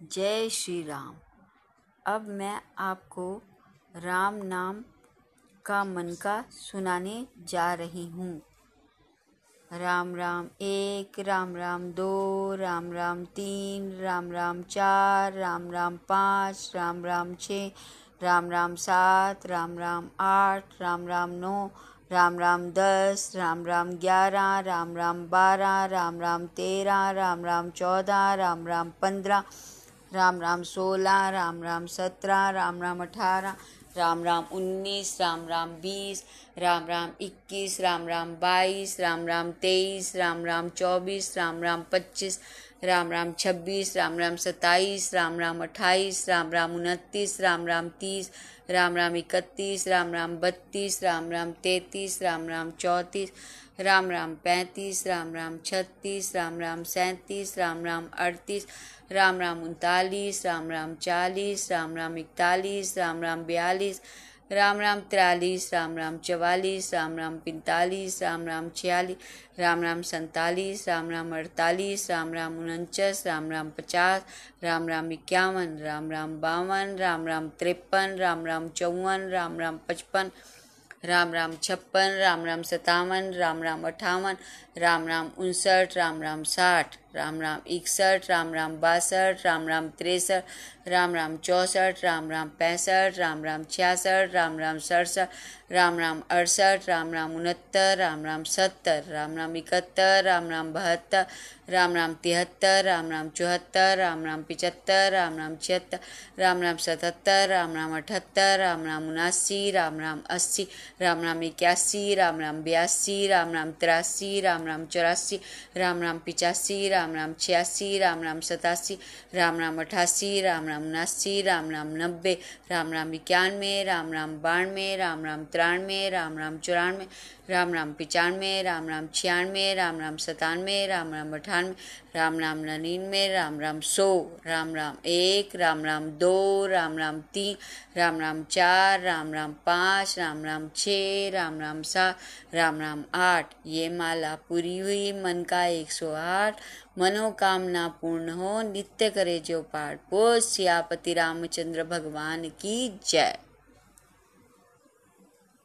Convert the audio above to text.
जय श्री राम अब मैं आपको राम नाम का मन का सुनाने जा रही हूँ राम राम एक राम राम दो राम राम तीन राम राम चार राम राम पाँच राम राम छः राम राम सात राम राम आठ राम राम नौ राम राम दस राम राम ग्यारह राम राम बारह राम राम तेरह राम राम चौदह राम राम पंद्रह राम राम सोलह राम राम सत्रह राम राम अठारह राम राम उन्नीस राम राम बीस राम राम इक्कीस राम राम बाईस राम राम तेईस राम राम चौबीस राम राम पच्चीस राम राम छब्बीस राम राम सत्ताईस राम राम अट्ठाईस राम राम उनतीस राम राम तीस राम राम इकतीस राम राम बत्तीस राम राम तैतीस राम राम चौंतीस राम राम पैंतीस राम राम छत्तीस राम राम सैंतीस राम राम अड़तीस राम राम उनतालीस राम राम चालीस राम राम इकतालीस राम राम बयालीस राम राम तिरालीस राम राम चवालीस राम राम पैंतालीस राम राम छियालीस राम राम सैंतालीस राम राम अड़तालीस राम राम उनचास राम राम पचास राम राम इक्यावन राम राम बावन राम राम तिरपन राम राम चौवन राम राम पचपन राम राम छप्पन राम राम सतावन राम राम अठावन राम राम उनसठ राम राम साठ राम राम इकसठ राम राम बासठ राम राम तिरसठ राम राम चौंसठ राम राम पैंसठ राम राम छियासठ राम राम सड़सठ राम राम अड़सठ राम राम उनहत्तर राम राम सत्तर राम राम इकहत्तर राम राम बहत्तर राम राम तिहत्तर राम राम चौहत्तर राम राम पिचहत्तर राम राम छिहत्तर राम राम सतहत्तर राम राम अठहत्तर राम राम उनासी राम राम अस्सी राम राम इक्यासी राम राम बयासी राम राम तिरासी राम राम चौरासी राम राम पिचासी राम राम छियासी राम राम सतासी राम राम अठासी राम राम उनासी राम राम नब्बे राम राम इक्यानवे राम राम बानवे राम राम तिरानवे राम राम चौरानवे राम राम पिचानवे राम राम छियानवे राम राम सतानवे राम राम अठानवे राम राम ननिन्वे राम राम सौ राम राम एक राम राम दो राम राम तीन राम राम चार राम राम पाँच राम राम छः राम राम सात राम राम आठ ये माला पूरी हुई मन का एक सौ आठ मनोकामना पूर्ण हो नित्य करे जो पाठ। बोल रामचंद्र भगवान की जय।